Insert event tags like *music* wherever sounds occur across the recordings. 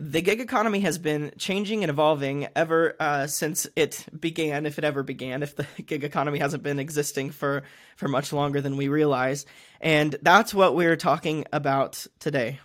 The gig economy has been changing and evolving ever uh, since it began, if it ever began, if the *laughs* gig economy hasn't been existing for, for much longer than we realize. And that's what we're talking about today.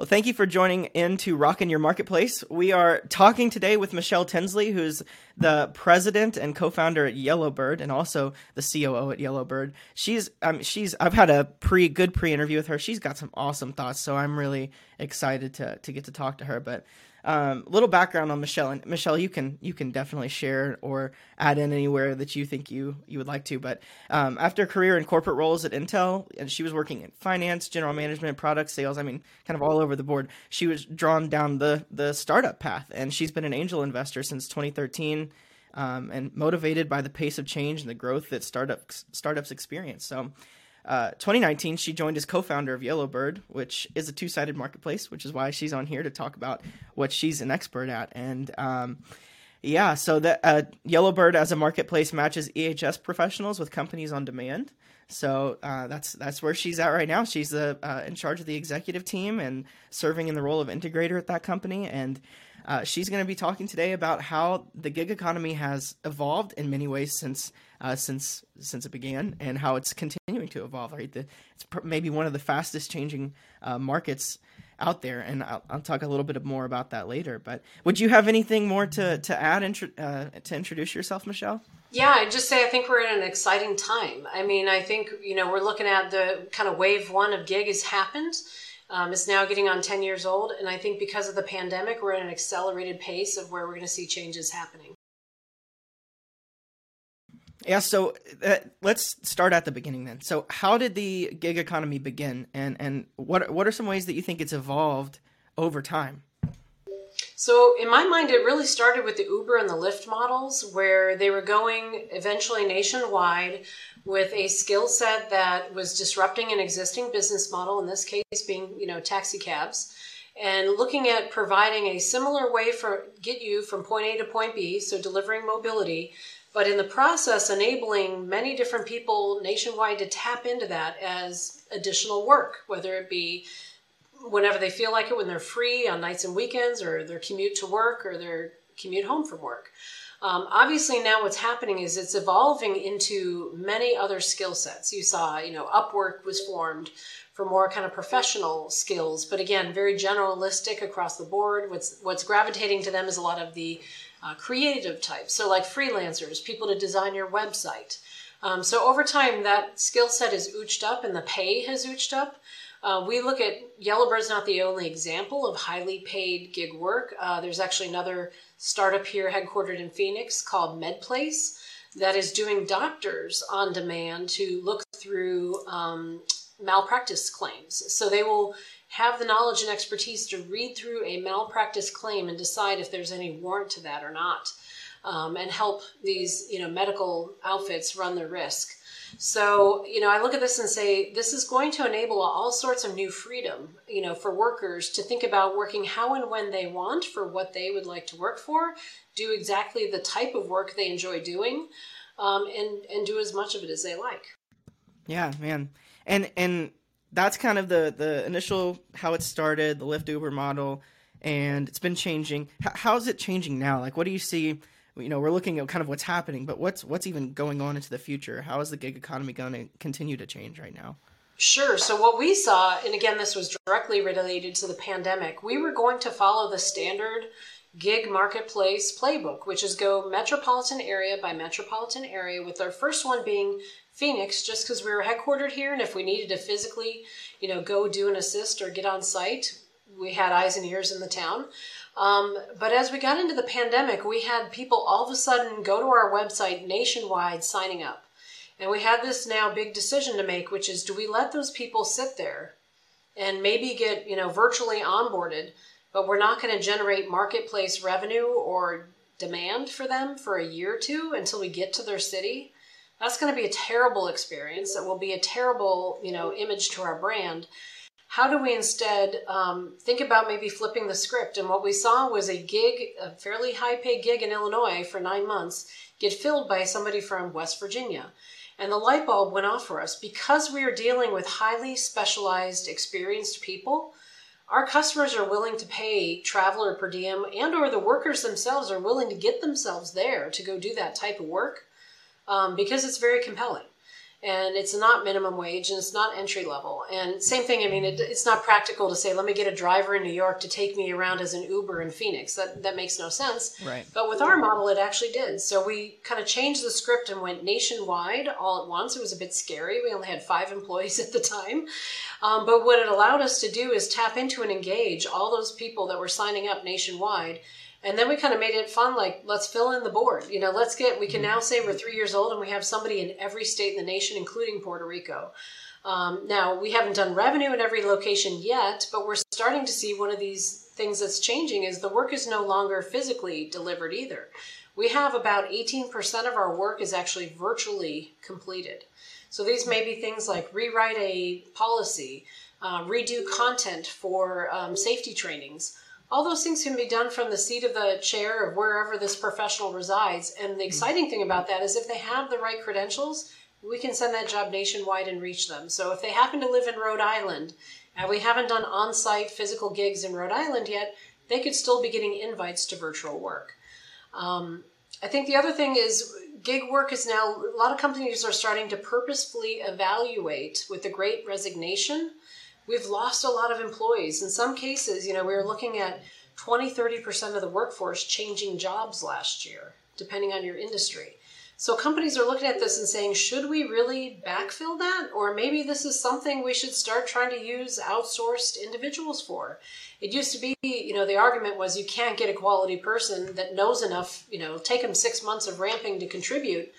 Well, thank you for joining in to Rockin' Your Marketplace. We are talking today with Michelle Tinsley, who's the president and co-founder at Yellowbird, and also the COO at Yellowbird. She's, um, she's, I've had a pre good pre-interview with her. She's got some awesome thoughts, so I'm really excited to to get to talk to her. But um, little background on Michelle, and Michelle, you can you can definitely share or add in anywhere that you think you you would like to. But um, after a career in corporate roles at Intel, and she was working in finance, general management, product sales. I mean, kind of all over the board. She was drawn down the the startup path, and she's been an angel investor since 2013. Um, and motivated by the pace of change and the growth that startups startups experience. So, uh, 2019, she joined as co-founder of Yellowbird, which is a two-sided marketplace, which is why she's on here to talk about what she's an expert at. And um, yeah, so that uh, Yellowbird as a marketplace matches EHS professionals with companies on demand. So uh, that's that's where she's at right now. She's the, uh, in charge of the executive team and serving in the role of integrator at that company. And uh, she's going to be talking today about how the gig economy has evolved in many ways since uh, since since it began, and how it's continuing to evolve. Right, the, it's pr- maybe one of the fastest changing uh, markets out there, and I'll, I'll, talk a little bit more about that later. But would you have anything more to to add uh, to introduce yourself, Michelle? Yeah, I'd just say I think we're in an exciting time. I mean, I think you know we're looking at the kind of wave one of gig has happened. Um, it's now getting on 10 years old. And I think because of the pandemic, we're at an accelerated pace of where we're going to see changes happening. Yeah, so uh, let's start at the beginning then. So, how did the gig economy begin, and and what what are some ways that you think it's evolved over time? So, in my mind, it really started with the Uber and the Lyft models, where they were going eventually nationwide with a skill set that was disrupting an existing business model. In this case, being you know taxi cabs, and looking at providing a similar way for get you from point A to point B, so delivering mobility but in the process enabling many different people nationwide to tap into that as additional work whether it be whenever they feel like it when they're free on nights and weekends or their commute to work or their commute home from work um, obviously now what's happening is it's evolving into many other skill sets you saw you know upwork was formed for more kind of professional skills but again very generalistic across the board what's what's gravitating to them is a lot of the uh, creative types. So, like freelancers, people to design your website. Um, so, over time, that skill set is ooched up and the pay has ooched up. Uh, we look at Yellowbird's not the only example of highly paid gig work. Uh, there's actually another startup here headquartered in Phoenix called MedPlace that is doing doctors on demand to look through um, malpractice claims. So they will have the knowledge and expertise to read through a malpractice claim and decide if there's any warrant to that or not, um, and help these you know medical outfits run the risk. So, you know, I look at this and say this is going to enable all sorts of new freedom, you know, for workers to think about working how and when they want for what they would like to work for, do exactly the type of work they enjoy doing, um, and and do as much of it as they like. Yeah, man, and and that's kind of the the initial how it started, the Lyft Uber model, and it's been changing. H- how is it changing now? Like, what do you see? You know, we're looking at kind of what's happening, but what's what's even going on into the future? How is the gig economy going to continue to change right now? Sure. So, what we saw, and again, this was directly related to the pandemic, we were going to follow the standard gig marketplace playbook, which is go metropolitan area by metropolitan area, with our first one being Phoenix, just because we were headquartered here, and if we needed to physically, you know, go do an assist or get on site, we had eyes and ears in the town. Um, but as we got into the pandemic, we had people all of a sudden go to our website nationwide signing up. And we had this now big decision to make, which is do we let those people sit there and maybe get, you know, virtually onboarded but we're not going to generate marketplace revenue or demand for them for a year or two until we get to their city? That's going to be a terrible experience. That will be a terrible you know image to our brand how do we instead um, think about maybe flipping the script? And what we saw was a gig, a fairly high paid gig in Illinois for nine months, get filled by somebody from West Virginia. And the light bulb went off for us because we are dealing with highly specialized, experienced people. Our customers are willing to pay traveler per diem, and or the workers themselves are willing to get themselves there to go do that type of work um, because it's very compelling and it's not minimum wage and it's not entry level. And same thing i mean it, it's not practical to say let me get a driver in new york to take me around as an uber in phoenix. That, that makes no sense. Right. But with our model it actually did. So we kind of changed the script and went nationwide all at once. It was a bit scary. We only had five *laughs* employees at the time. Um, but what it allowed us to do is tap into and engage all those people that were signing up nationwide and then we kind of made it fun, like, let's fill in the board. You know, let's get, we can now say we're three years old and we have somebody in every state in the nation, including Puerto Rico. Um, now, we haven't done revenue in every location yet, but we're starting to see one of these things that's changing is the work is no longer physically delivered either. We have about 18% of our work is actually virtually completed. So these may be things like rewrite a policy, uh, redo content for um, safety trainings all those things can be done from the seat of the chair of wherever this professional resides. And the exciting thing about that is if they have the right credentials, we can send that job nationwide and reach them. So if they happen to live in Rhode Island and we haven't done on site physical gigs in Rhode Island yet, they could still be getting invites to virtual work. Um, I think the other thing is gig work is now, a lot of companies are starting to purposefully evaluate with the great resignation we've lost a lot of employees. In some cases, you know, we were looking at 20, 30% of the workforce changing jobs last year, depending on your industry. So companies are looking at this and saying, should we really backfill that? Or maybe this is something we should start trying to use outsourced individuals for. It used to be, you know, the argument was you can't get a quality person that knows enough, you know, take them six months of ramping to contribute.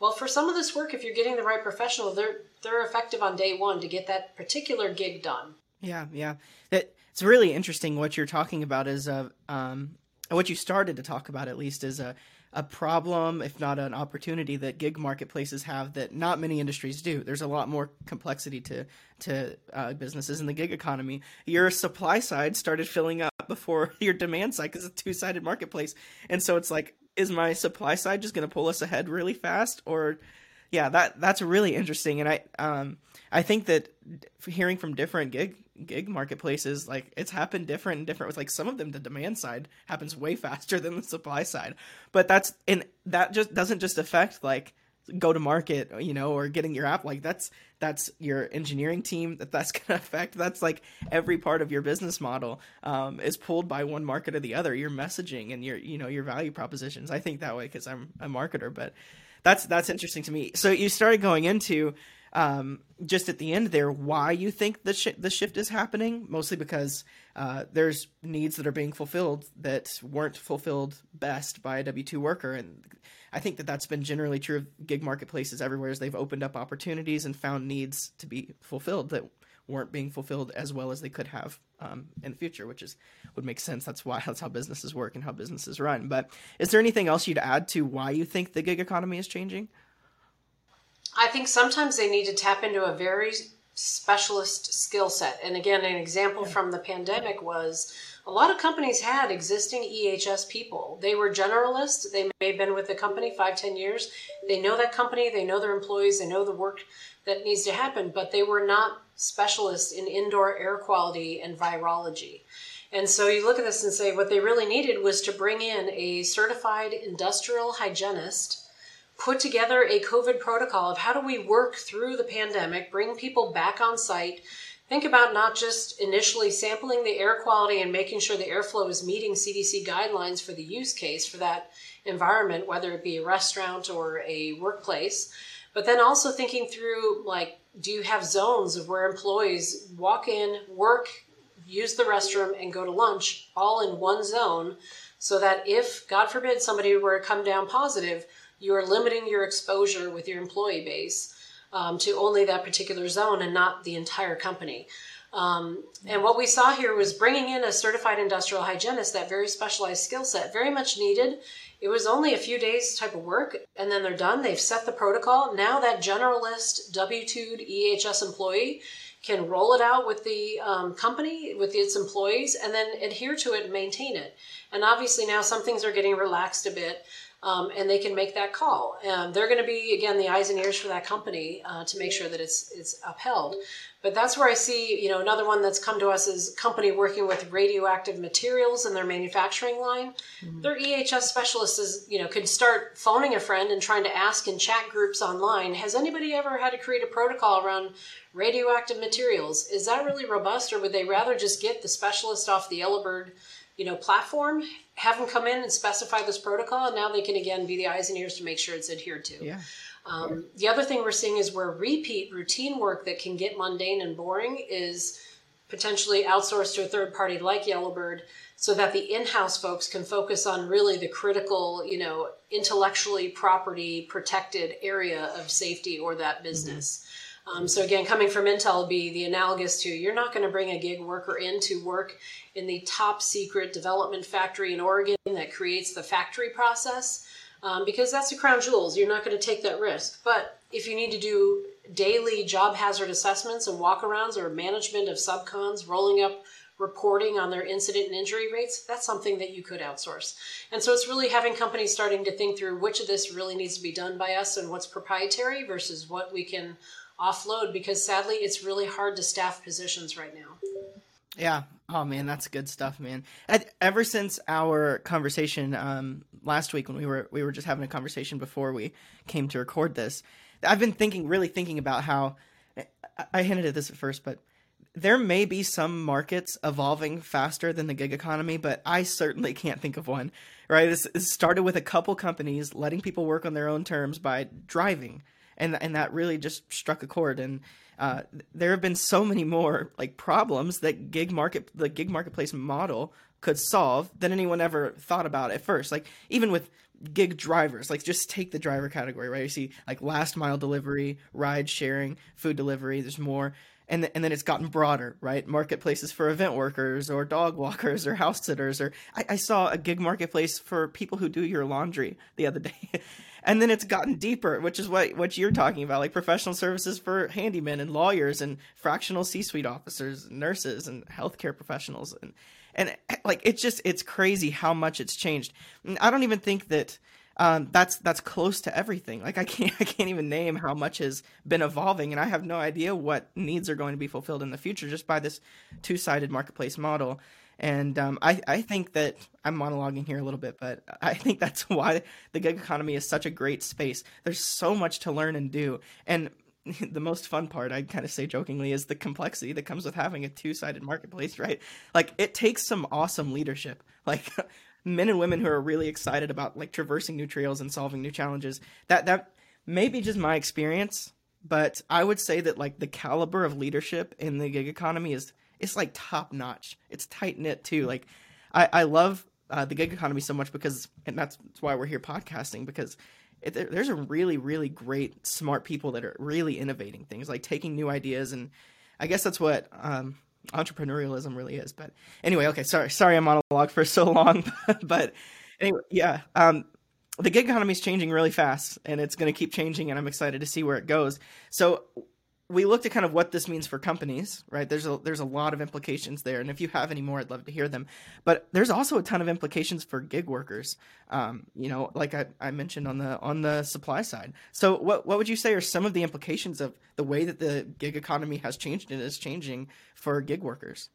Well, for some of this work, if you're getting the right professional, they're they're effective on day one to get that particular gig done. Yeah, yeah. It, it's really interesting what you're talking about. Is a um, what you started to talk about at least is a a problem, if not an opportunity, that gig marketplaces have that not many industries do. There's a lot more complexity to to uh, businesses in the gig economy. Your supply side started filling up before *laughs* your demand side because it's a two sided marketplace, and so it's like is my supply side just going to pull us ahead really fast? Or yeah that that's really interesting. And i um i think that hearing from different gig gig marketplaces like it's happened different and different with like some of them the demand side happens way *laughs* faster than the supply side. But that's and that just doesn't just affect like go to market you know or getting your app like that's that's your engineering team that that's *laughs* going to affect. That's like every part of your business model um, is pulled by one market or the other. Your messaging and your you know your value propositions. I think that way because i'm a marketer but that's that's interesting to me. So you started going into um, just at the end there why you think the sh- the shift is happening mostly because uh, there's needs that are being fulfilled that weren't fulfilled best by a W2 worker and I think that that's been generally true of gig marketplaces everywhere as they've opened up opportunities and found needs to be fulfilled that weren't being fulfilled as well as they could have um, in the future, which is would make sense. That's why that's how businesses work and how businesses run. But is there anything else you'd add to why you think the gig economy is changing? I think sometimes they need to tap into a very specialist skill set. And again, an example from the pandemic was a lot of companies had existing EHS people. They were generalists. They may have been with the company five, ten years. They know that company, they know their employees, they know the work that needs to happen, but they were not specialists in indoor air quality and virology. And so you look at this and say what they really needed was to bring in a certified industrial hygienist, put together a COVID protocol of how do we work through the pandemic, bring people back on site, Think about not just initially sampling the air quality and making sure the airflow is meeting CDC guidelines for the use case for that environment, whether it be a restaurant or a workplace, but then also thinking through like, do you have zones of where employees walk in, work, use the restroom, and go to lunch all in one zone so that if, God forbid, somebody were to come down positive, you are limiting your exposure with your employee base um, to only that particular zone and not the entire company. Um, and what we saw here was bringing in a certified industrial hygienist, that very specialized skill set, very much needed. It was only a few days type of work, and then they're done. They've set the protocol. Now that generalist W 2 EHS employee can roll it out with the um, company, with its employees, and then adhere to it and maintain it. And obviously now some things are getting relaxed a bit. Um, and they can make that call. And they're going to be again the eyes and ears for that company uh, to make sure that it's it's upheld. But that's where I see, you know, another one that's come to us is company working with radioactive materials in their manufacturing line. Mm-hmm. Their EHS specialists is, you know, could start phoning a friend and trying to ask in chat groups online, has anybody ever had to create a protocol around radioactive materials? Is that really robust or would they rather just get the specialist off the Yellowbird, you know, platform, have them come in and specify this protocol and now they can again be the eyes and ears to make sure it's adhered to. Yeah. Um, the other thing we're seeing is where repeat routine work that can get mundane and boring is potentially outsourced to a third party like Yellowbird so that the in-house folks can focus on really the critical, you know, intellectually property protected area of safety or that business. Mm-hmm. Um, so again, coming from Intel would be the analogous to you're not going to bring a gig worker in to work in the top secret development factory in Oregon that creates the factory process um, because that's the crown jewels. You're not going to take that risk. But if you need to do daily job hazard assessments and walkarounds or management of subcons, rolling up reporting on their incident and injury rates, that's something that you could outsource. And so it's really having companies starting to think through which of this really needs to be done by us and what's proprietary versus what we can offload because sadly it's really hard to staff positions right now. Yeah. Oh man, that's good stuff, man. ever since our conversation um, last week when we were we were just having a conversation before we came to record this, I've been thinking, really thinking about how I hinted at this at first, but there may be some markets evolving faster than the gig economy, but I certainly can't think of one. Right? This, this started with a couple companies letting people work on their own terms by driving, and and that really just struck a chord. And uh, there have been so many more like problems that gig market the gig marketplace model could solve than anyone ever thought about at first. Like even with gig drivers, like just take the driver category, right? You see like last mile delivery, ride sharing, food delivery. There's more. And, th- and then it's gotten broader, right? Marketplaces for event workers or dog walkers or house sitters. Or I, I saw a gig marketplace for people who do your laundry the other day. *laughs* and then it's gotten deeper, which is what what you're talking about, like professional services for handymen and lawyers and fractional C-suite officers, and nurses and healthcare professionals, and and like it's just it's crazy how much it's changed. I don't even think that um, that's that's close to everything. Like I can't *laughs* I can't even name how much has been evolving, and I have no idea what needs are going to be fulfilled in the future just by this two sided marketplace model. And um, I, I think that I'm monologuing here a little bit, but I think that's *laughs* why the gig economy is such a great space. There's so much to learn and do. And *laughs* the most fun part, I kind of say jokingly, is the complexity that comes with having a two sided marketplace, *laughs* right? Like, it takes some awesome leadership. Like, men and women who are really excited about like traversing new trails and solving new challenges. That that may be just my experience, but I would say that like the caliber of leadership in the gig economy is it's like top notch. It's tight knit too. Like I, I love uh, the gig economy so much because, and that's, that's why we're here podcasting because it, there's a really, really great, smart people that are really innovating things, like taking new ideas, and I guess that's what um, entrepreneurialism really is. But anyway, okay, sorry, sorry, I monologue for so long, *laughs* but anyway, yeah, um, the gig economy is changing really fast, and it's going to keep changing, and I'm excited to see where it goes. So we looked at kind of what this means for companies, right? There's a there's a lot of implications there, and if you have any more, I'd love to hear them. But there's also a ton of implications for gig workers. Um, you know, like I, I mentioned on the on the supply side. So, what what would you say are some of the implications of the way that the gig economy has changed and is changing for gig workers?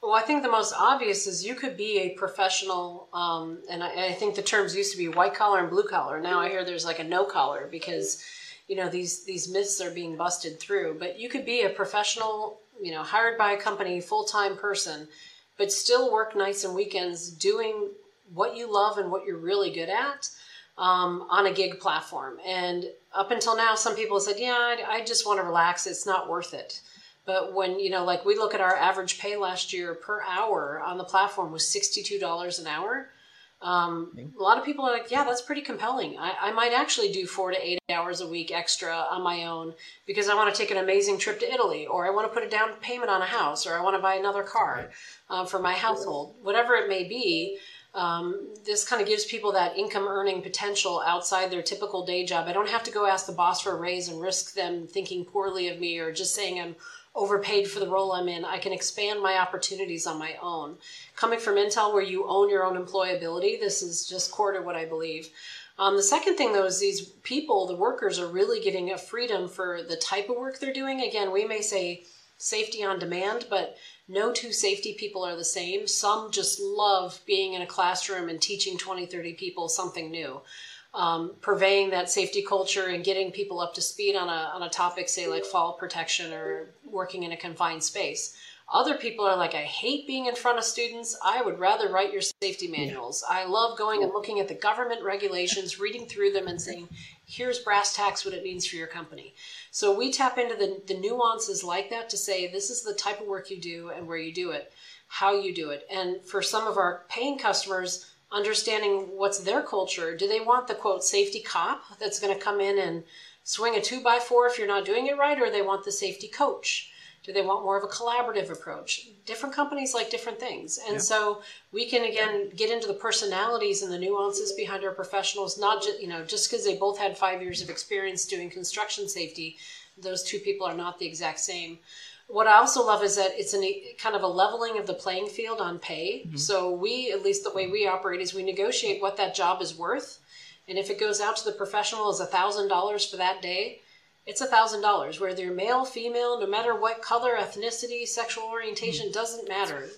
Well, I think the most obvious is you could be a professional, um, and I, I think the terms used to be white collar and blue collar. Now I hear there's like a no collar because you know these these myths are being busted through but you could be a professional you know hired by a company full-time person but still work nights and weekends doing what you love and what you're really good at um, on a gig platform. And up until now some people said yeah I, I just want to relax. It's not worth it. But when you know like we look at our average pay last year per hour on the platform was $62 an hour um, a lot of people are like, yeah, that's pretty compelling. I, I, might actually do four to eight hours a week extra on my own because I want to take an amazing trip to Italy, or I want to put a down payment on a house, or I want to buy another car uh, for my household, whatever it may be. Um, this kind of gives people that income earning potential outside their typical day job. I don't have to go ask the boss for a raise and risk them thinking poorly of me or just saying I'm overpaid for the role I'm in. I can expand my opportunities on my own. Coming from Intel, where you own your own employability, this is just core to what I believe. Um, the second thing, though, is these people, the workers, are really getting a freedom for the type of work they're doing. Again, we may say safety on demand, but no two safety people are the same. Some just love being in a classroom and teaching 20, 30 people something new. Um, purveying that safety culture and getting people up to speed on a, on a topic, say like fall protection or working in a confined space. Other people are like, I hate being in front of students. I would rather write your safety manuals. I love going and looking at the government regulations, reading through them, and saying, here's brass tacks what it means for your company. So we tap into the, the nuances like that to say, this is the type of work you do and where you do it, how you do it. And for some of our paying customers, understanding what's their culture. Do they want the quote safety cop that's going to come in and swing a two by four if you're not doing it right, or they want the safety coach? Do they want more of a collaborative approach? Different companies like different things. And yeah. so we can again get into the personalities and the nuances behind our professionals, not just, you know, just because they both had five years of experience doing construction safety, those two people are not the exact same. What I also love is that it's a kind of a leveling of the playing field on pay. Mm-hmm. So we, at least the way we operate, is we negotiate what that job is worth. And if it goes out to the professional as a thousand dollars for that day, it's a thousand dollars. Whether you're male, female, no matter what color, ethnicity, sexual orientation, mm-hmm. doesn't matter.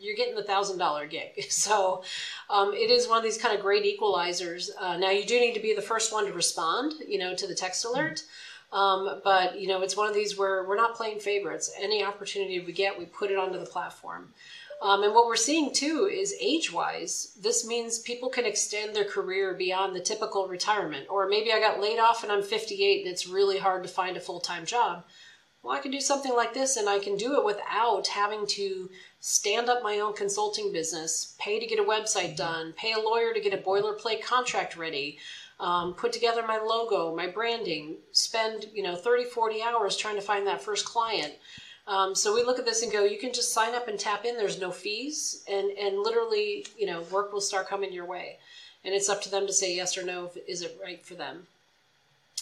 You're getting the thousand dollar gig. *laughs* So um, it is one of these kind of great equalizers. Uh, now you do need to be the first one to respond, you know, to the text alert. Mm-hmm. Um, but you know, it's one of these where we're not playing favorites. Any opportunity we get, we put it onto the platform. Um, and what we're seeing too is age wise, this means people can extend their career beyond the typical retirement. Or maybe I got laid off and I'm 58 and it's really hard to find a full time job. Well, I can do something like this and I can do it without having to stand up my own consulting business, pay to get a website done, pay a lawyer to get a boilerplate contract ready. Um, put together my logo, my branding, spend, you know, 30, 40 hours trying to find that first client. Um, so we look at this and go, you can just sign up and tap in. There's no fees, and and literally, you know, work will start coming your way, and it's up to them to say yes or no. If, is it right for them?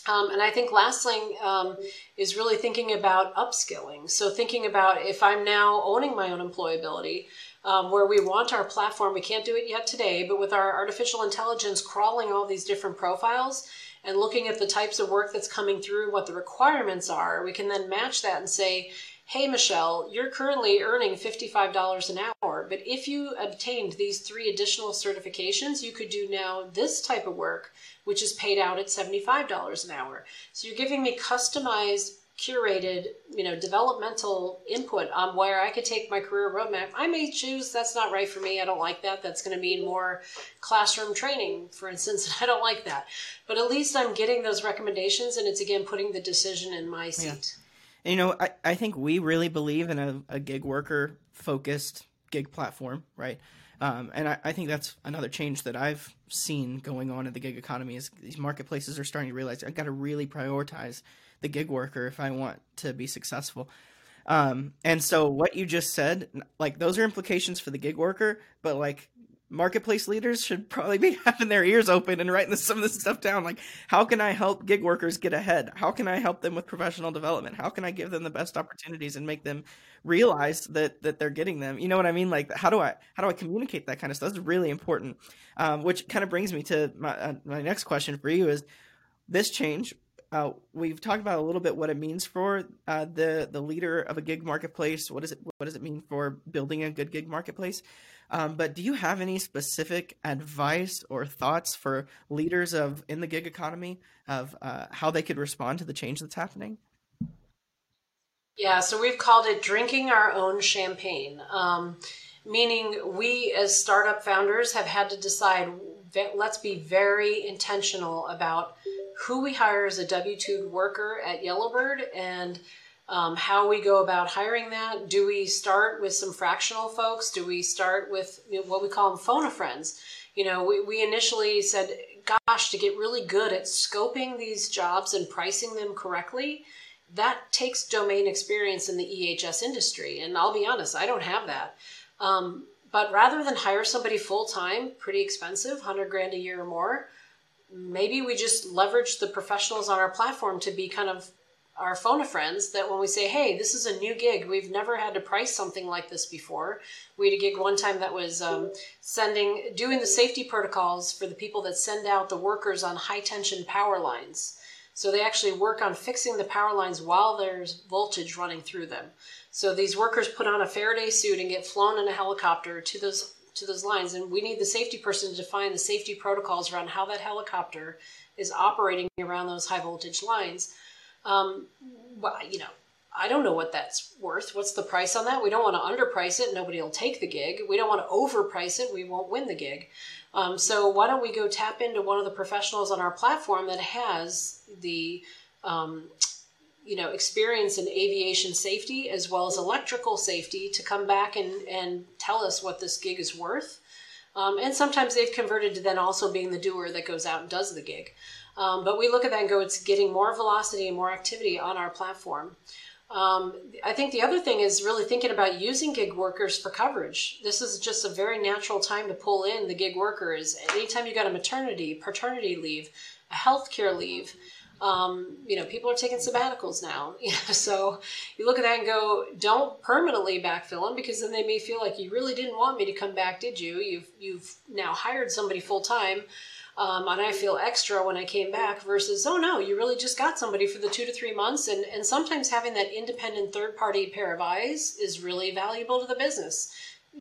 Um, and I think last thing um, is really thinking about upskilling. So thinking about if I'm now owning my own employability, um, where we want our platform, we can't do it yet today, but with our artificial intelligence crawling all these different profiles and looking at the types of work that's coming through, what the requirements are, we can then match that and say, hey, Michelle, you're currently earning $55 an hour, but if you obtained these three additional certifications, you could do now this type of work, which is paid out at $75 an hour. So you're giving me customized curated, you know, developmental input on where I could take my career roadmap. I may choose that's not right for me. I don't like that. That's going to mean more classroom training, for instance. *laughs* And I don't like that. But at least I'm getting those recommendations and it's again putting the decision in my seat. Yeah you know, I, I think we really believe in a, a gig worker focused gig platform, right? Um, and I, I, think that's another change that I've seen going on in the gig economy is these marketplaces are starting to realize I've got to really prioritize the gig worker if I want to be successful. Um, and so what you just said, like those are implications for the gig worker, but like marketplace leaders should probably be *laughs* having their ears open and writing some of this stuff down. Like, how can I help gig workers get ahead? How can I help them with professional development? How can I give them the best opportunities and make them realize that that they're getting them? You know what I mean? Like, how do I how do I communicate that kind of stuff? That's really important. Um, which kind of brings me to my uh, my next question for you is this change. Uh, we've talked about a little bit what it means for uh, the the leader of a gig marketplace. What does it what does it mean for building a good gig marketplace? Um, but do you have any specific advice or thoughts for leaders of in the gig economy of uh, how they could respond to the change that's happening? Yeah, so we've called it drinking our own champagne, um, meaning we as startup founders have had to decide let's be very intentional about who we hire as a W 2 worker at Yellowbird and um, how we go about hiring that. Do we start with some fractional folks? Do we start with you know, what we call them phone friends? You know, we, we initially said, gosh, to get really good at scoping these jobs and pricing them correctly, that takes domain experience in the EHS industry. And I'll be honest, I don't have that. Um, but rather than hire somebody full time, pretty expensive, 100 grand a year or more, maybe we just leverage the professionals on our platform to be kind of our phone friends that when we say, hey, this is a new gig, we've never had to price something like this before. We had a gig one time that was um, sending, doing the safety protocols for the people that send out the workers on high tension power lines. So they actually work on fixing the power lines while there's voltage running through them. So these workers put on a Faraday suit and get flown in a helicopter to those to those lines, and we need the safety person to define the safety protocols around how that helicopter is operating around those high voltage lines. Um, well, you know, I don't know what that's worth. What's the price on that? We don't want to underprice it. Nobody will take the gig. We don't want to overprice it. We won't win the gig. Um, so why don't we go tap into one of the professionals on our platform that has the um, you know experience in aviation safety as well as electrical safety to come back and and tell us what this gig is worth um, and sometimes they've converted to then also being the doer that goes out and does the gig um, but we look at that and go it's getting more velocity and more activity on our platform um, I think the other thing is really thinking about using gig workers for coverage. This is just a very natural time to pull in the gig workers. Anytime you got a maternity, paternity leave, a healthcare leave, um, you know, people are taking sabbaticals now. *laughs* You know, so you look at that and go, don't permanently backfill them because then they may feel like you really didn't want me to come back, did you? You've you've now hired somebody full time, um, and I feel extra when I came back. Versus, oh no, you really just got somebody for the two to three months, and and sometimes having that independent third party pair of eyes is really valuable to the business.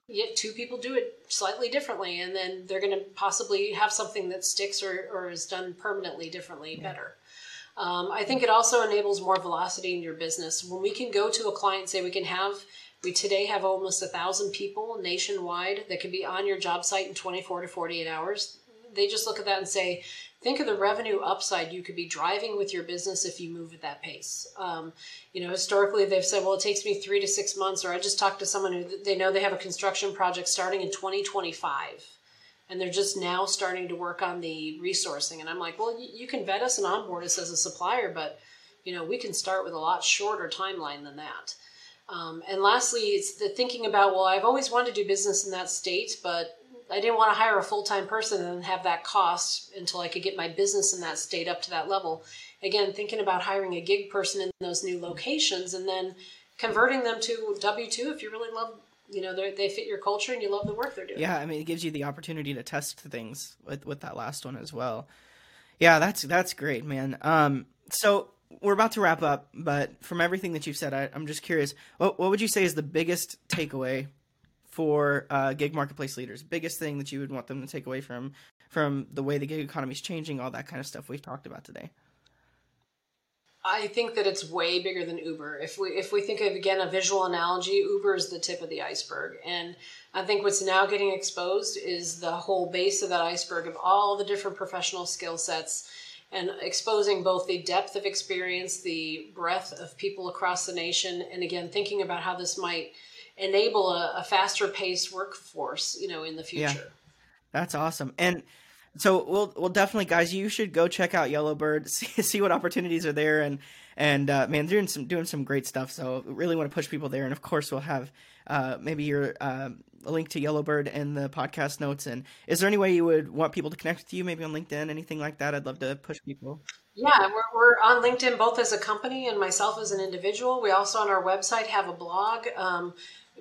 Yet two people do it slightly differently, and then they're going to possibly have something that sticks or, or is done permanently differently yeah. better. Um, I think it also enables more velocity in your business. When we can go to a client say we can have, we today have almost a thousand people nationwide that can be on your job site in 24 to 48 hours. They just look at that and say, think of the revenue upside you could be driving with your business if you move at that pace. Um, you know, historically they've said, well, it takes me three to six months, or I just talked to someone who they know they have a construction project starting in 2025 and they're just now starting to work on the resourcing. And I'm like, well, you can vet us and onboard us as a supplier, but you know, we can start with a lot shorter timeline than that. Um, and lastly, it's the thinking about, well, I've always wanted to do business in that state, but I didn't want to hire a full time person and have that cost until I could get my business in that state up to that level. Again, thinking about hiring a gig person in those new locations and then converting them to W 2 if you really love you know they fit your culture and you love the work they're doing. Yeah, I mean it gives you the opportunity to test things with with that last one as well. Yeah, that's that's great, man. Um, so we're about to wrap up, but from everything that you've said, I, am just curious. What what would you say is the biggest takeaway for uh, gig marketplace leaders? Biggest thing that you would want them to take away from from the way the gig economy is changing, all that kind of stuff we've talked about today. I think that it's way bigger than Uber. If we if we think of again a visual analogy, Uber is the tip of the iceberg, and I think what's now getting exposed is the whole base of that iceberg of all the different professional skill sets, and exposing both the depth of experience, the breadth of people across the nation, and again thinking about how this might enable a, a faster paced workforce, you know, in the future. Yeah. That's awesome, and so we'll we'll definitely guys you should go check out yellowbird *laughs* see, see what opportunities are there and and uh, man doing some doing some great stuff so really want to push people there and of course we'll have uh, maybe your uh, link to yellowbird in the podcast notes and is there any way you would want people to connect with you maybe on linkedin anything like that? I'd love to push people. Yeah we're, we're on linkedin both as a company and myself as an individual. We also on our website have a blog um,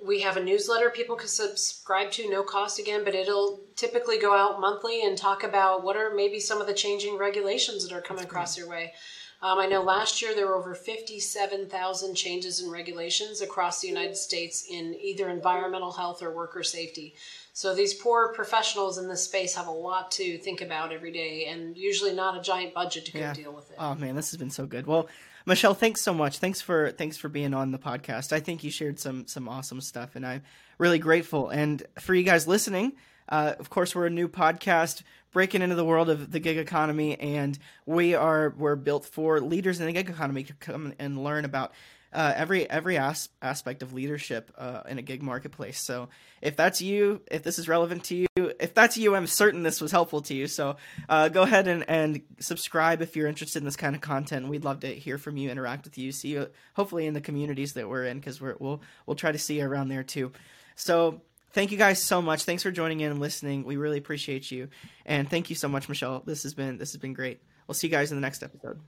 we have a newsletter people can subscribe to no cost again but it'll typically go out monthly and talk about what are maybe some of the changing regulations that are coming That's across great. your way um, i know last year there were over 57000 changes in regulations across the united states in either environmental health or worker safety so these poor professionals in this space have a lot to think about every day and usually not a giant budget to yeah. deal with it oh man this has been so good well Michelle, thanks so much. Thanks for thanks for being on the podcast. I think you shared some some awesome stuff, and I'm really grateful. And for you guys listening, uh, of course, we're a new podcast breaking into the world of the gig economy, and we are we're built for leaders in the gig economy to come and learn about uh, every every as- aspect of leadership uh, in a gig marketplace. So if that's you, if this is relevant to you, if that's you, I'm certain this was helpful to you. So uh, go ahead and, and subscribe if you're interested in this kind of content. We'd love to hear from you, interact with you, see you hopefully in the communities that we're in because we're we'll we'll try to see you around there too. So thank you guys so much. Thanks for joining in and listening. We really appreciate you, and thank you so much, Michelle. This has been this has been great. We'll see you guys in the next episode.